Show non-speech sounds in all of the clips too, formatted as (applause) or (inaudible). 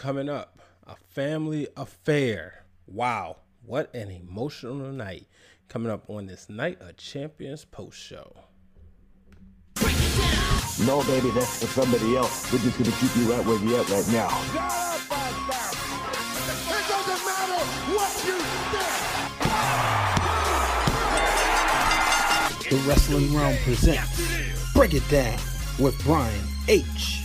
coming up a family affair. Wow, what an emotional night coming up on this Night of Champions post show. No, baby, that's for somebody else. We're just gonna keep you right where you at right now. It doesn't matter what you think. The Wrestling Wrealm presents Break It Down with Brian H.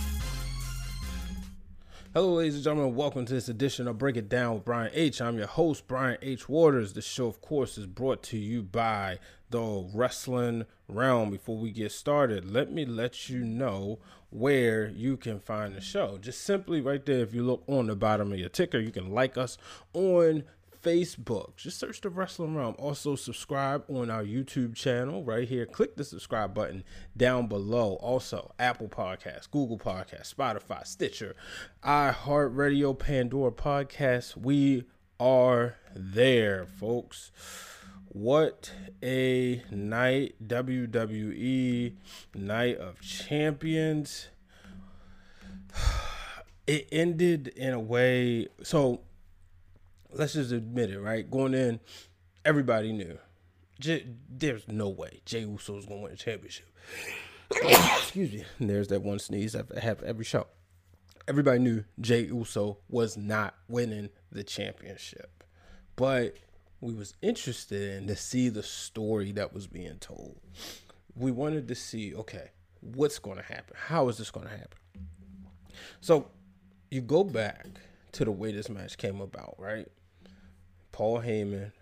Hello, ladies and gentlemen. Welcome to this edition of Break It Down with Brian H. I'm your host, Brian H. Waters. The show, of course, is brought to you by the Wrestling Wrealm. Before we get started, let me let you know where you can find the show. Just simply right there, if you look on the bottom of your ticker, you can like us on Facebook. Just search the Wrestling Wrealm. Also, subscribe on our YouTube channel right here. Click the subscribe button down below. Also, Apple Podcasts, Google Podcasts, Spotify, Stitcher, iHeartRadio, Pandora Podcasts. We are there, folks. What a night, WWE Night of Champions. (sighs) It ended in a way. So, let's just admit it, right? Going in, everybody knew. J- there's no way Jey Uso's going to win a championship. (coughs) Excuse me. And there's that one sneeze I have every show. Everybody knew Jey Uso was not winning the championship, but we was interested in to see the story that was being told. We wanted to see, okay, what's going to happen? How is this going to happen? So you go back to the way this match came about, right? Paul Heyman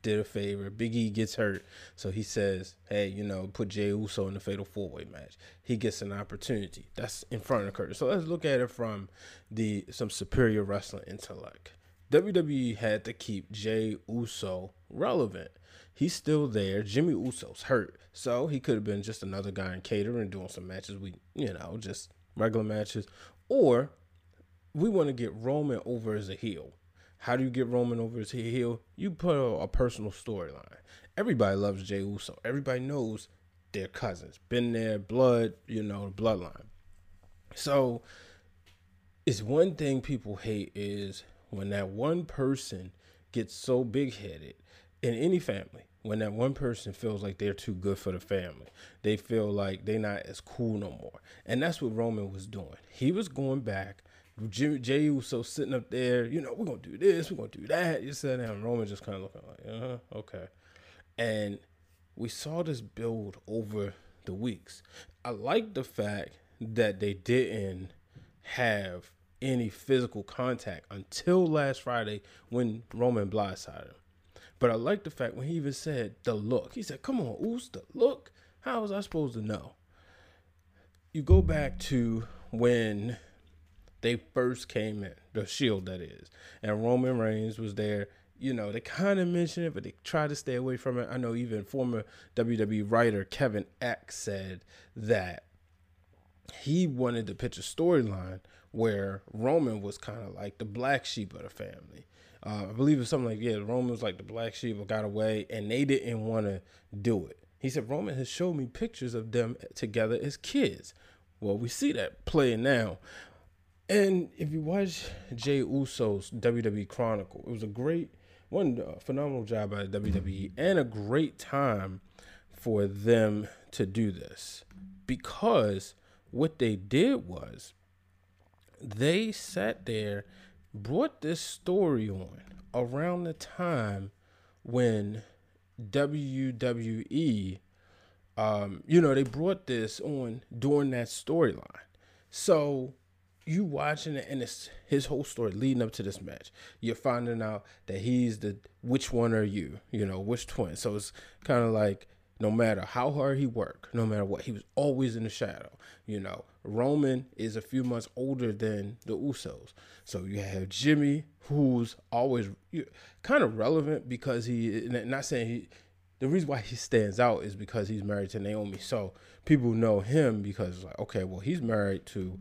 did a favor. Big E gets hurt, so he says, "Hey, you know, put Jey Uso in the Fatal Four Way match." He gets an opportunity. That's in front of Curtis. So let's look at it from the some superior wrestling intellect. WWE had to keep Jey Uso relevant. He's still there. Jimmy Uso's hurt, so he could have been just another guy in catering doing some matches. We, you know, just regular matches, or we want to get Roman over as a heel. How do you get Roman over his heel? You put a, a personal storyline. Everybody loves Jey Uso. Everybody knows they're cousins. Been there, blood, you know, the bloodline. So it's one thing people hate is when that one person gets so big headed in any family. When that one person feels like they're too good for the family, they feel like they're not as cool no more. And that's what Roman was doing. He was going back Jay, Jey Uso sitting up there, you know, we're gonna do this, we're gonna do that. You said that, and Roman just kind of looking like, uh huh, okay. And we saw this build over the weeks. I like the fact that they didn't have any physical contact until last Friday when Roman blindsided him. But I like the fact when he even said the look. He said, "Come on, Oos, the look. How was I supposed to know?" You go back to when they first came in, the Shield that is, and Roman Reigns was there. You know, they kind of mentioned it, but they tried to stay away from it. I know even former WWE writer Kevin Eck said that he wanted to pitch a storyline where Roman was kind of like the black sheep of the family. Uh, I believe it's something like, yeah, Roman was like the black sheep of got away, and they didn't want to do it. He said, Roman has showed me pictures of them together as kids. Well, we see that playing now. And if you watch Jey Uso's WWE Chronicle, it was a great, one phenomenal job by WWE and a great time for them to do this because what they did was they sat there, brought this story on around the time when WWE, um, you know, they brought this on during that storyline. So you watching it and it's his whole story leading up to this match. You're finding out that he's the which one are you? You know, which twin. So it's kind of like no matter how hard he worked, no matter what, he was always in the shadow. You know, Roman is a few months older than the Usos. So you have Jimmy, who's always kind of relevant because he, not saying he, the reason why he stands out is because he's married to Naomi. So people know him because, like, okay, well, he's married to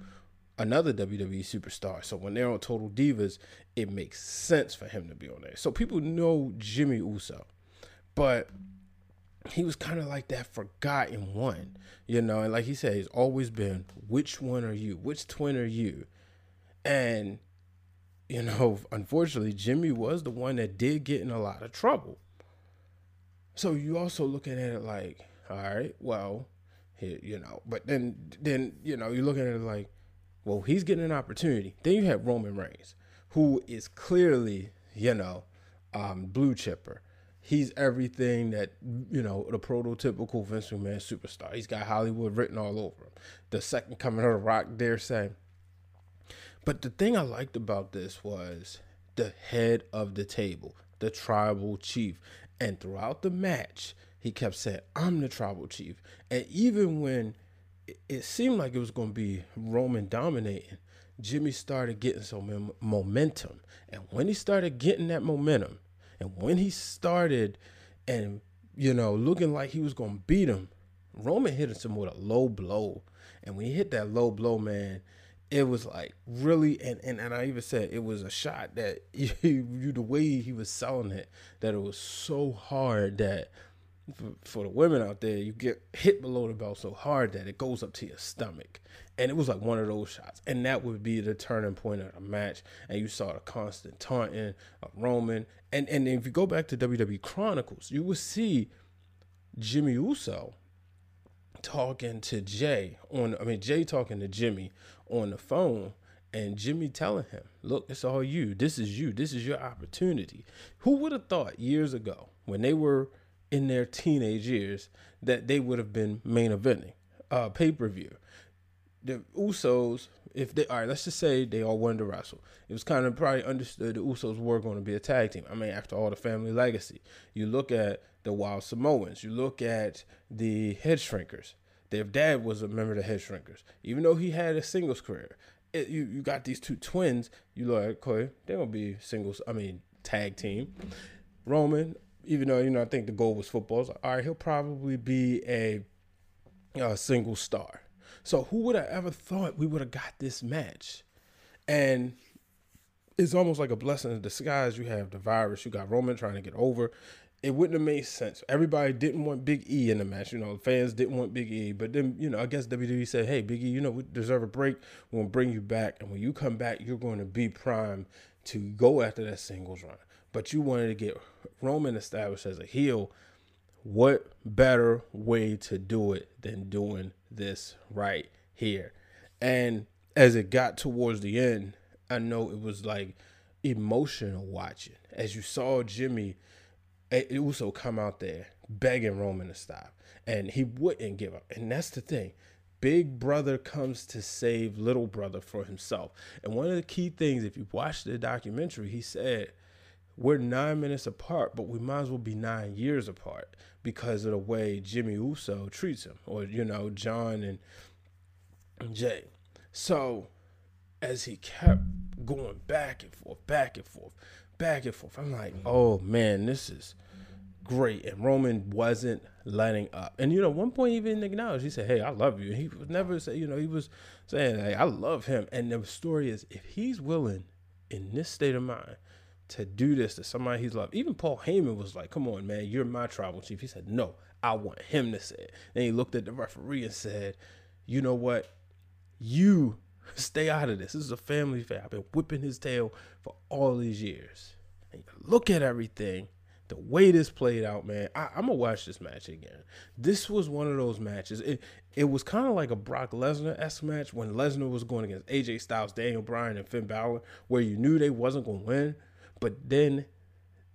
another WWE superstar. So when they're on Total Divas, it makes sense for him to be on there. So people know Jimmy Uso. But he was kind of like that forgotten one, you know. And like he said, he's always been, which one are you? Which twin are you? And, you know, (laughs) unfortunately, Jimmy was the one that did get in a lot of trouble. So you also looking at it like, all right, well, here, you know, but then then you know, you're looking at it like, well, he's getting an opportunity. Then you have Roman Reigns, who is clearly, you know, um, blue chipper. He's everything that you know the prototypical Vince McMahon superstar. He's got Hollywood written all over him. The second coming of the Rock, dare say. But the thing I liked about this was the head of the table, the tribal chief, and throughout the match, he kept saying, "I'm the tribal chief." And even when it seemed like it was going to be Roman dominating, Jimmy started getting some momentum. And when he started getting that momentum, and when he started and you know looking like he was going to beat him, Roman hit him with a low blow. And when he hit that low blow, man, it was like really and, and, and I even said it was a shot that (laughs) you, you the way he was selling it that it was so hard that for, for, the women out there you get hit below the belt so hard that it goes up to your stomach and it was like one of those shots and that would be the turning point of the match and you saw the constant taunting of Roman and and if you go back to WWE Chronicles you will see Jimmy Uso talking to Jey on I mean Jey talking to Jimmy on the phone and Jimmy telling him, "Look, it's all you. This is you. This is your opportunity." Who would have thought years ago when they were in their teenage years that they would have been main eventing uh pay-per-view. The Usos, if they all right, let's just say they all wanted to wrestle. It was kind of probably understood the Usos were going to be a tag team. I mean, after all the family legacy, you look at the Wild Samoans, you look at the Head Shrinkers. Their dad was a member of the Head Shrinkers, even though he had a singles career. It, you you got these two twins. You at Corey, they're gonna be singles. I mean, tag team. Roman, even though you know I think the goal was football. So, all right, he'll probably be a, a single star. So who would have ever thought we would have got this match? And it's almost like a blessing in disguise. You have the virus. You got Roman trying to get over. It wouldn't have made sense. Everybody didn't want Big E in the match. You know, fans didn't want Big E. But then, you know, I guess WWE said, hey, Big E, you know, we deserve a break. We'll bring you back. And when you come back, you're going to be prime to go after that singles run but you wanted to get Roman established as a heel. What better way to do it than doing this right here? And as it got towards the end, I know it was like emotional watching as you saw Jimmy also come out there begging Roman to stop, and he wouldn't give up. And that's the thing. Big brother comes to save little brother for himself. And one of the key things, if you watch the documentary, he said we're nine minutes apart, but we might as well be nine years apart because of the way Jimmy Uso treats him, or you know, John and Jay. So as he kept going back and forth, back and forth, back and forth, I'm like, oh man, this is great. And Roman wasn't letting up. And you know, one point he even acknowledged, he said, Hey, I love you. He was never say, you know, he was saying, Hey, I love him. And the story is if he's willing in this state of mind to do this to somebody he's loved. Even Paul Heyman was like, "Come on, man, you're my tribal chief." He said, "No, I want him to say it." Then he looked at the referee and said, "You know what? You (laughs) stay out of this. This is a family affair. I've been whipping his tail for all these years. And look at everything." The way this played out, man, I, am gonna watch this match again. This was one of those matches. It it was kind of like a Brock Lesnar s match when Lesnar was going against AJ Styles, Daniel Bryan, and Finn Balor, where you knew they wasn't gonna win, but then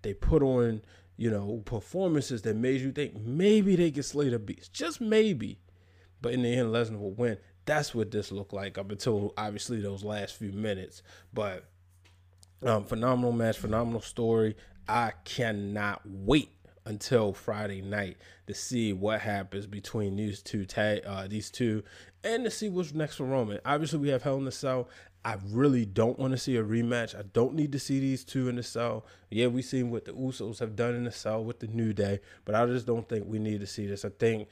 they put on, you know, performances that made you think maybe they could slay the beast. Just maybe. But in the end, Lesnar will win. That's what this looked like up until obviously those last few minutes. But um, phenomenal match, phenomenal story. I cannot wait until Friday night to see what happens between these two tag, uh, these two, and to see what's next for Roman. Obviously, we have Hell in the Cell. I really don't want to see a rematch. I don't need to see these two in the cell. Yeah, we've seen what the Usos have done in the cell with the New Day, but I just don't think we need to see this. I think,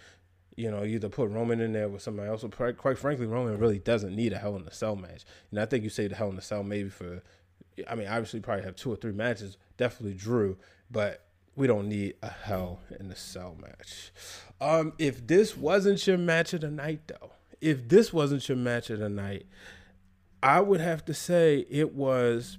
you know, either put Roman in there with somebody else. But quite frankly, Roman really doesn't need a Hell in the Cell match. And I think you say the Hell in the Cell maybe for, I mean, obviously probably have two or three matches. Definitely Drew, but we don't need a Hell in a Cell match. Um, if this wasn't your match of the night, though, if this wasn't your match of the night I would have to say it was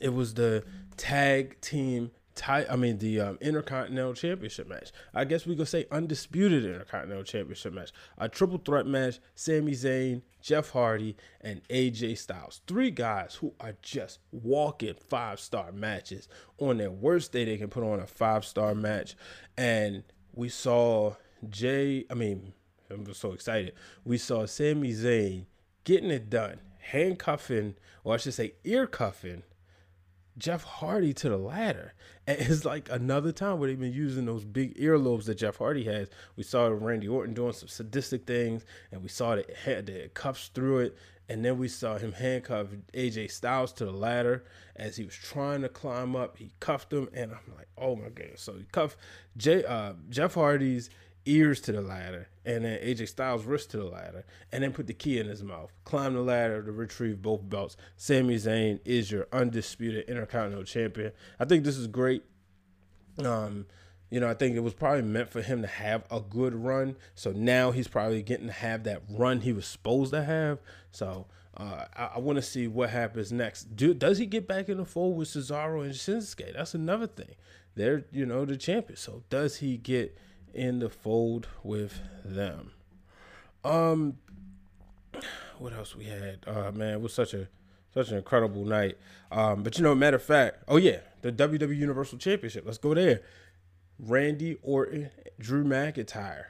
it was the tag team tie I mean the um, Intercontinental Championship match. I guess we could say undisputed Intercontinental Championship match. A triple threat match, Sami Zayn, Jeff Hardy, and AJ Styles. Three guys who are just walking five-star matches. On their worst day they can put on a five-star match. And we saw Jay, I mean, I'm so excited. We saw Sami Zayn getting it done, handcuffing, or I should say ear cuffing Jeff Hardy to the ladder. And it's like another time where they've been using those big earlobes that Jeff Hardy has. We saw Randy Orton doing some sadistic things, and we saw the, the cuffs through it. And then we saw him handcuff AJ Styles to the ladder as he was trying to climb up. He cuffed him, and I'm like, oh my goodness. So he cuffed Jay, uh, Jeff Hardy's ears to the ladder, and then AJ Styles' wrist to the ladder, and then put the key in his mouth. Climb the ladder to retrieve both belts. Sami Zayn is your undisputed Intercontinental Champion. I think this is great. Um, you know, I think it was probably meant for him to have a good run. So now he's probably getting to have that run he was supposed to have. So uh, I, I want to see what happens next. Do, does he get back in the fold with Cesaro and Shinsuke? That's another thing. They're, you know, the champions. So does he get in the fold with them. Um, what else we had? Uh, man, it was such a such an incredible night. Um, but you know, matter of fact, oh yeah, the WWE Universal Championship. Let's go there. Randy Orton, Drew McIntyre,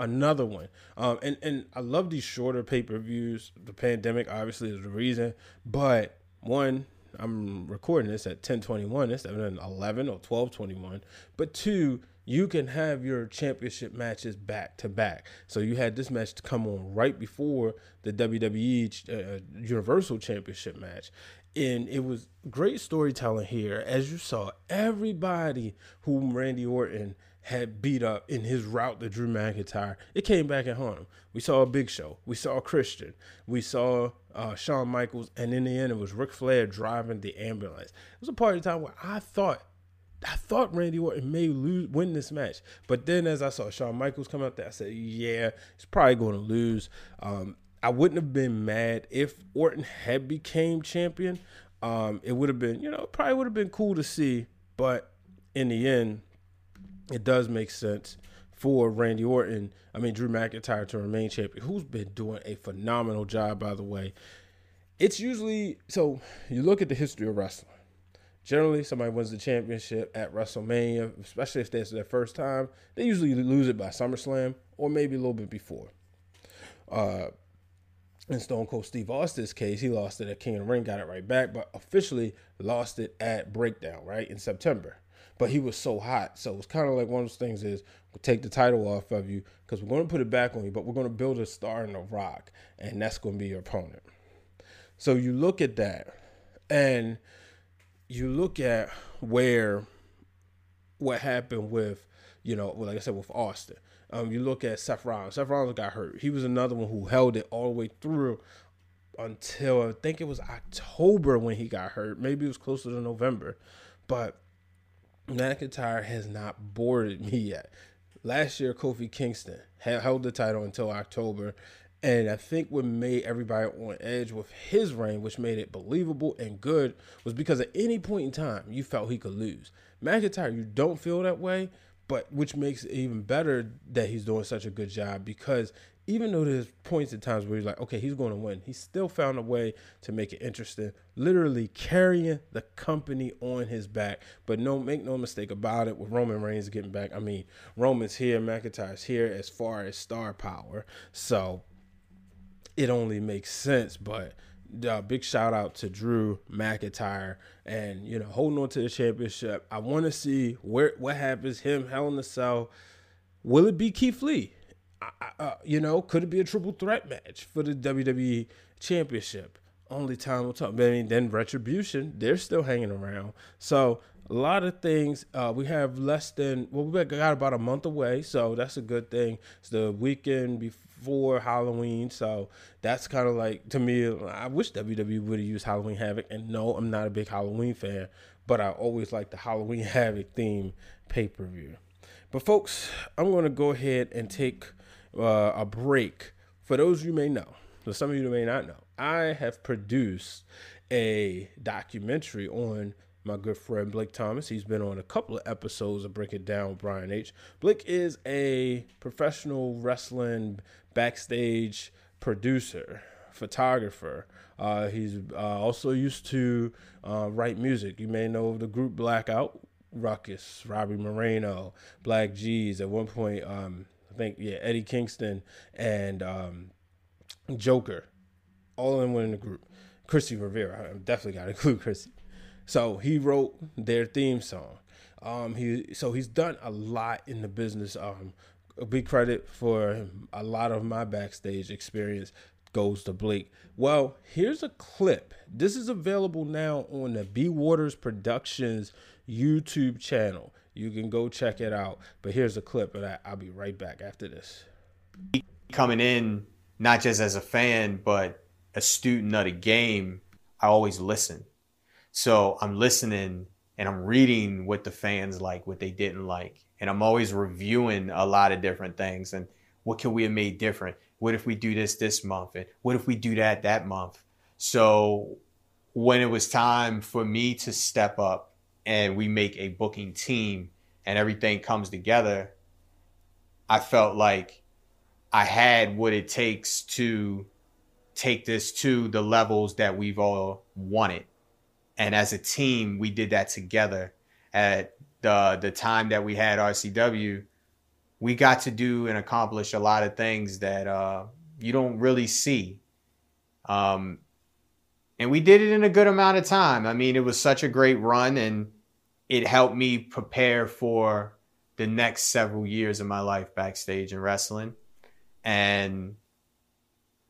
another one. Um, and and I love these shorter pay per views. The pandemic obviously is the reason, but one, I'm recording this at 10:21 instead of 11 or 12:21. But two, you can have your championship matches back to back. So you had this match to come on right before the WWE uh, Universal Championship match. And it was great storytelling here. As you saw, everybody whom Randy Orton had beat up in his route to Drew McIntyre, it came back at home. We saw a Big Show. We saw Christian. We saw uh, Shawn Michaels. And in the end, it was Ric Flair driving the ambulance. It was a part of the time where I thought I thought Randy Orton may lose, win this match, but then as I saw Shawn Michaels come out there, I said, "Yeah, he's probably going to lose." Um, I wouldn't have been mad if Orton had became champion. Um, it would have been, you know, probably would have been cool to see, but in the end, it does make sense for Randy Orton. I mean, Drew McIntyre to remain champion, who's been doing a phenomenal job, by the way. It's usually so. You look at the history of wrestling generally somebody wins the championship at WrestleMania, especially if that's their first time, they usually lose it by SummerSlam or maybe a little bit before. Uh, in Stone Cold Steve Austin's case, he lost it at King of the Ring, got it right back, but officially lost it at Breakdown, right, in September. But he was so hot. So it's kind of like one of those things is we'll take the title off of you because we're going to put it back on you, but we're going to build a star in the rock, and that's going to be your opponent. So you look at that, and – you look at where what happened with, you know, like I said, with Austin. Um, you look at Seth Rollins. Seth Rollins got hurt. He was another one who held it all the way through until I think it was October when he got hurt. Maybe it was closer to November. But McIntyre has not boarded me yet. Last year, Kofi Kingston held the title until October, and I think what made everybody on edge with his reign, which made it believable and good, was because at any point in time you felt he could lose. McIntyre, you don't feel that way, but which makes it even better that he's doing such a good job because even though there's points at times where you're like, okay, he's going to win, he still found a way to make it interesting, literally carrying the company on his back. But no, make no mistake about it, with Roman Reigns getting back, I mean, Roman's here, McIntyre's here as far as star power. So it only makes sense. But uh, big shout out to Drew McIntyre and you know holding on to the championship. I want to see where what happens. Him Hell in the Cell. Will it be Keith Lee? Uh, you know, could it be a triple threat match for the WWE Championship? Only time will tell. I mean, then Retribution, they're still hanging around. So a lot of things. Uh, we have less than well, we got about a month away, so that's a good thing. It's the weekend before Halloween. So that's kind of like to me. I wish WWE would have used Halloween Havoc. And no, I'm not a big Halloween fan, but I always like the Halloween (laughs) Havoc theme pay per view. But folks, I'm going to go ahead and take uh, a break. For those you may know, So some of you may not know, I have produced a documentary on my good friend Blake Thomas. He's been on a couple of episodes of Break It Down with Brian H. Blake is a professional wrestling backstage producer, photographer. Uh, he's uh, also used to uh, write music. You may know the group Blackout, Ruckus, Robbie Moreno, Black G's. At one point, um, I think yeah, Eddie Kingston and um, Joker, all in one in the group. Chrissy Rivera, I definitely got to (laughs) include Chrissy. So he wrote their theme song. Um, he so he's done a lot in the business. Um, a big credit for a lot of my backstage experience goes to Blake. Well, here's a clip. This is available now on the B Waters Productions YouTube channel. You can go check it out. But here's a clip of that. I'll be right back after this. Coming in, not just as a fan, but a student of the game, I always listen. So I'm listening and I'm reading what the fans like, what they didn't like. And I'm always reviewing a lot of different things and what can we have made different? What if we do this this month? And what if we do that that month? So when it was time for me to step up and we make a booking team and everything comes together, I felt like I had what it takes to take this to the levels that we've all wanted. And as a team, we did that together. At the the time that we had RCW, we got to do and accomplish a lot of things that uh, you don't really see. Um, and we did it in a good amount of time. I mean, it was such a great run, and it helped me prepare for the next several years of my life backstage in wrestling. And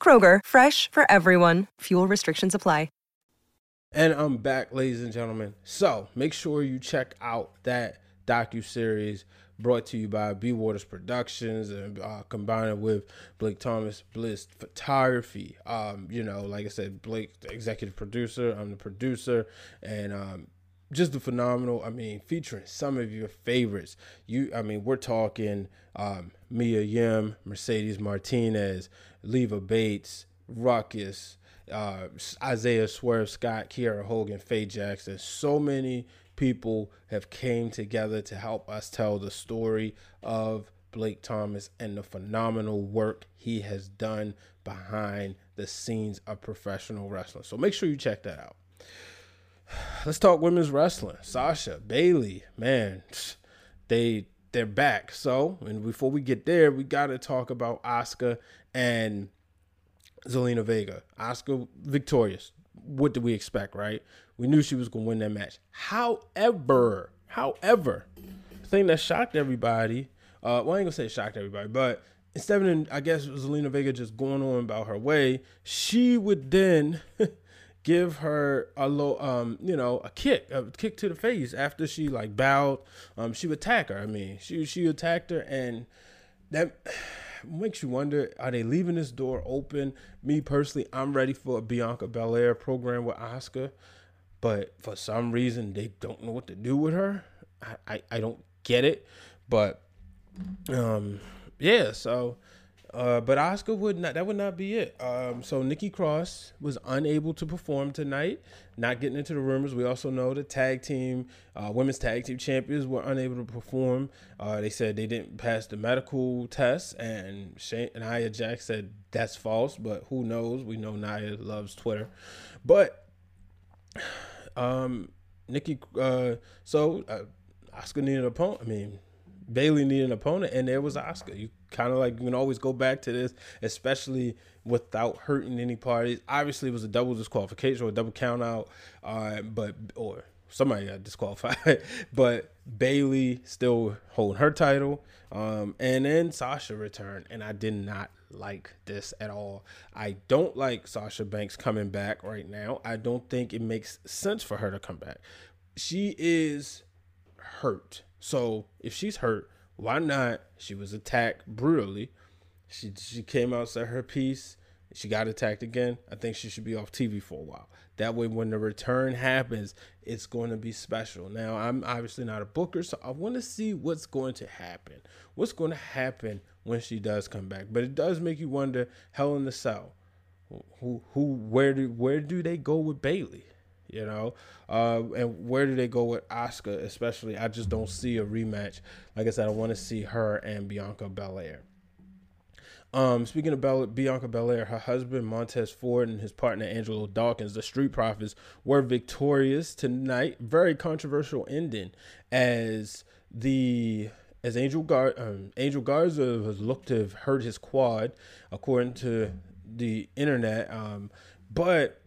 Kroger, fresh for everyone. Fuel restrictions apply. And I'm back, ladies and gentlemen. So make sure you check out that docu series brought to you by B Waters Productions and uh, combined with Blake Thomas Bliss Photography. Um, you know, like I said, Blake, the executive producer. I'm the producer, and um, just the phenomenal. I mean, featuring some of your favorites. You, I mean, we're talking um, Mia Yim, Mercedes Martinez, Leva Bates, Ruckus uh, Isaiah Swerve Scott, Kiera Hogan, Faye Jackson. So many people have came together to help us tell the story of Blake Thomas and the phenomenal work he has done behind the scenes of professional wrestling. So make sure you check that out. (sighs) Let's talk women's wrestling. Sasha, Bayley, man, they they're back. So, and before we get there, we got to talk about Asuka and Zelina Vega. Asuka victorious. What did we expect, right? We knew she was going to win that match. However, however, the thing that shocked everybody, uh, well, I ain't going to say shocked everybody, but instead of, I guess, Zelina Vega just going on about her way, she would then (laughs) give her a low, um, you know, a kick, a kick to the face after she like bowed. Um, she would attack her. I mean, she she attacked her, and that makes you wonder: Are they leaving this door open? Me personally, I'm ready for a Bianca Belair program with Asuka, but for some reason they don't know what to do with her. I I, I don't get it, but um, yeah. So uh, but Asuka would not. That would not be it. Um, so Nikki Cross was unable to perform tonight. Not getting into the rumors. We also know the tag team, uh, women's tag team champions, were unable to perform. Uh, they said they didn't pass the medical test, and Shayna and Nia Jax said that's false. But who knows? We know Nia loves Twitter, but um, Nikki. Uh, so uh, Asuka needed an opponent. I mean, Bayley needed an opponent, and there was Asuka. You kind of like you can always go back to this, especially without hurting any parties. Obviously, it was a double disqualification or a double count out, uh, but or somebody got disqualified. (laughs) but Bayley still holding her title, um, and then Sasha returned, and I did not like this at all. I don't like Sasha Banks coming back right now. I don't think it makes sense for her to come back. She is hurt. So if she's hurt, why not? She was attacked brutally. She she came out said her piece. She got attacked again. I think she should be off TV for a while. That way, when the return happens, it's going to be special. Now, I'm obviously not a booker, so I want to see what's going to happen. What's going to happen when she does come back? But it does make you wonder. Hell in the Cell, who, who, where do, where do they go with Bayley? You know, uh, and where do they go with Asuka Especially, I just don't see a rematch. Like I said, I want to see her and Bianca Belair. Um, speaking of Bella, Bianca Belair, her husband Montez Ford and his partner Angelo Dawkins, the Street Profits, were victorious tonight. Very controversial ending as the as Angel Gar um, Angel Garza was looked to have hurt his quad, according to the internet. Um, but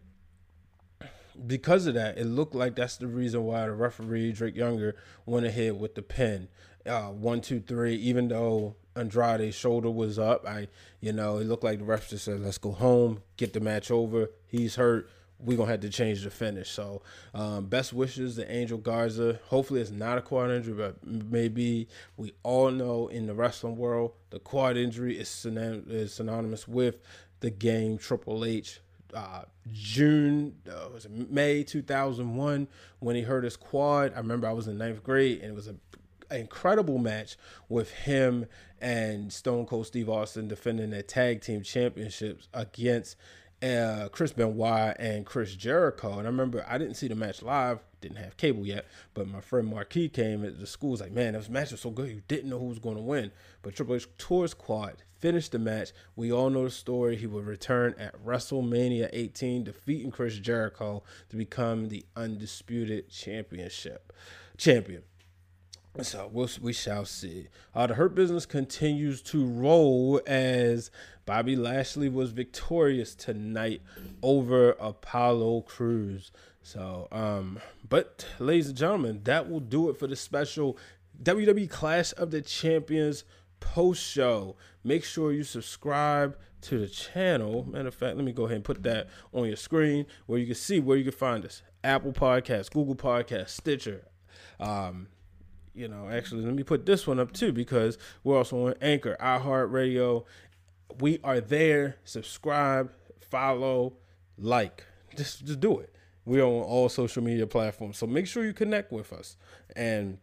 because of that, it looked like that's the reason why the referee Drake Younger went ahead with the pin. Uh, one, two, three. Even though Andrade's shoulder was up. I, you know, it looked like the ref just said, "Let's go home, get the match over." He's hurt. We're gonna have to change the finish. So, um, best wishes to Angel Garza. Hopefully, it's not a quad injury, but maybe we all know in the wrestling world, the quad injury is, synon- is synonymous with the game Triple H. Uh, June, uh, was May 2001 when he hurt his quad. I remember I was in ninth grade and it was a incredible match with him and Stone Cold Steve Austin defending their tag team championships against uh, Chris Benoit and Chris Jericho. And I remember I didn't see the match live, didn't have cable yet, but my friend Marquis came at the school. Was like, man, this match was so good, you didn't know who was going to win. But Triple H tore his quad, finished the match. We all know the story. He would return at WrestleMania 18, defeating Chris Jericho to become the undisputed championship champion. So we'll, we shall see. Uh, the Hurt Business continues to roll as Bobby Lashley was victorious tonight over Apollo Crews. So, um, but ladies and gentlemen, that will do it for the special WWE Clash of the Champions post show. Make sure you subscribe to the channel. Matter of fact, let me go ahead and put that on your screen where you can see where you can find us. Apple Podcasts, Google Podcasts, Stitcher, um, you know, actually, let me put this one up too because we're also on Anchor, iHeartRadio. We are there. Subscribe, follow, like. Just, just do it. We're on all social media platforms. So make sure you connect with us and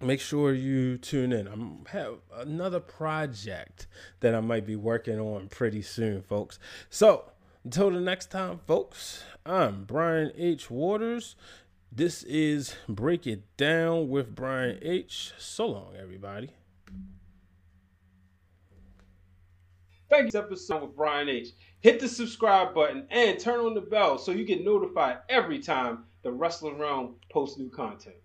make sure you tune in. I have another project that I might be working on pretty soon, folks. So until the next time, folks, I'm Brian H. Waters. This is Break It Down with Brian H. So long, everybody. Thank you episode with Brian H. Hit the subscribe button and turn on the bell so you get notified every time the Wrestling Wrealm posts new content.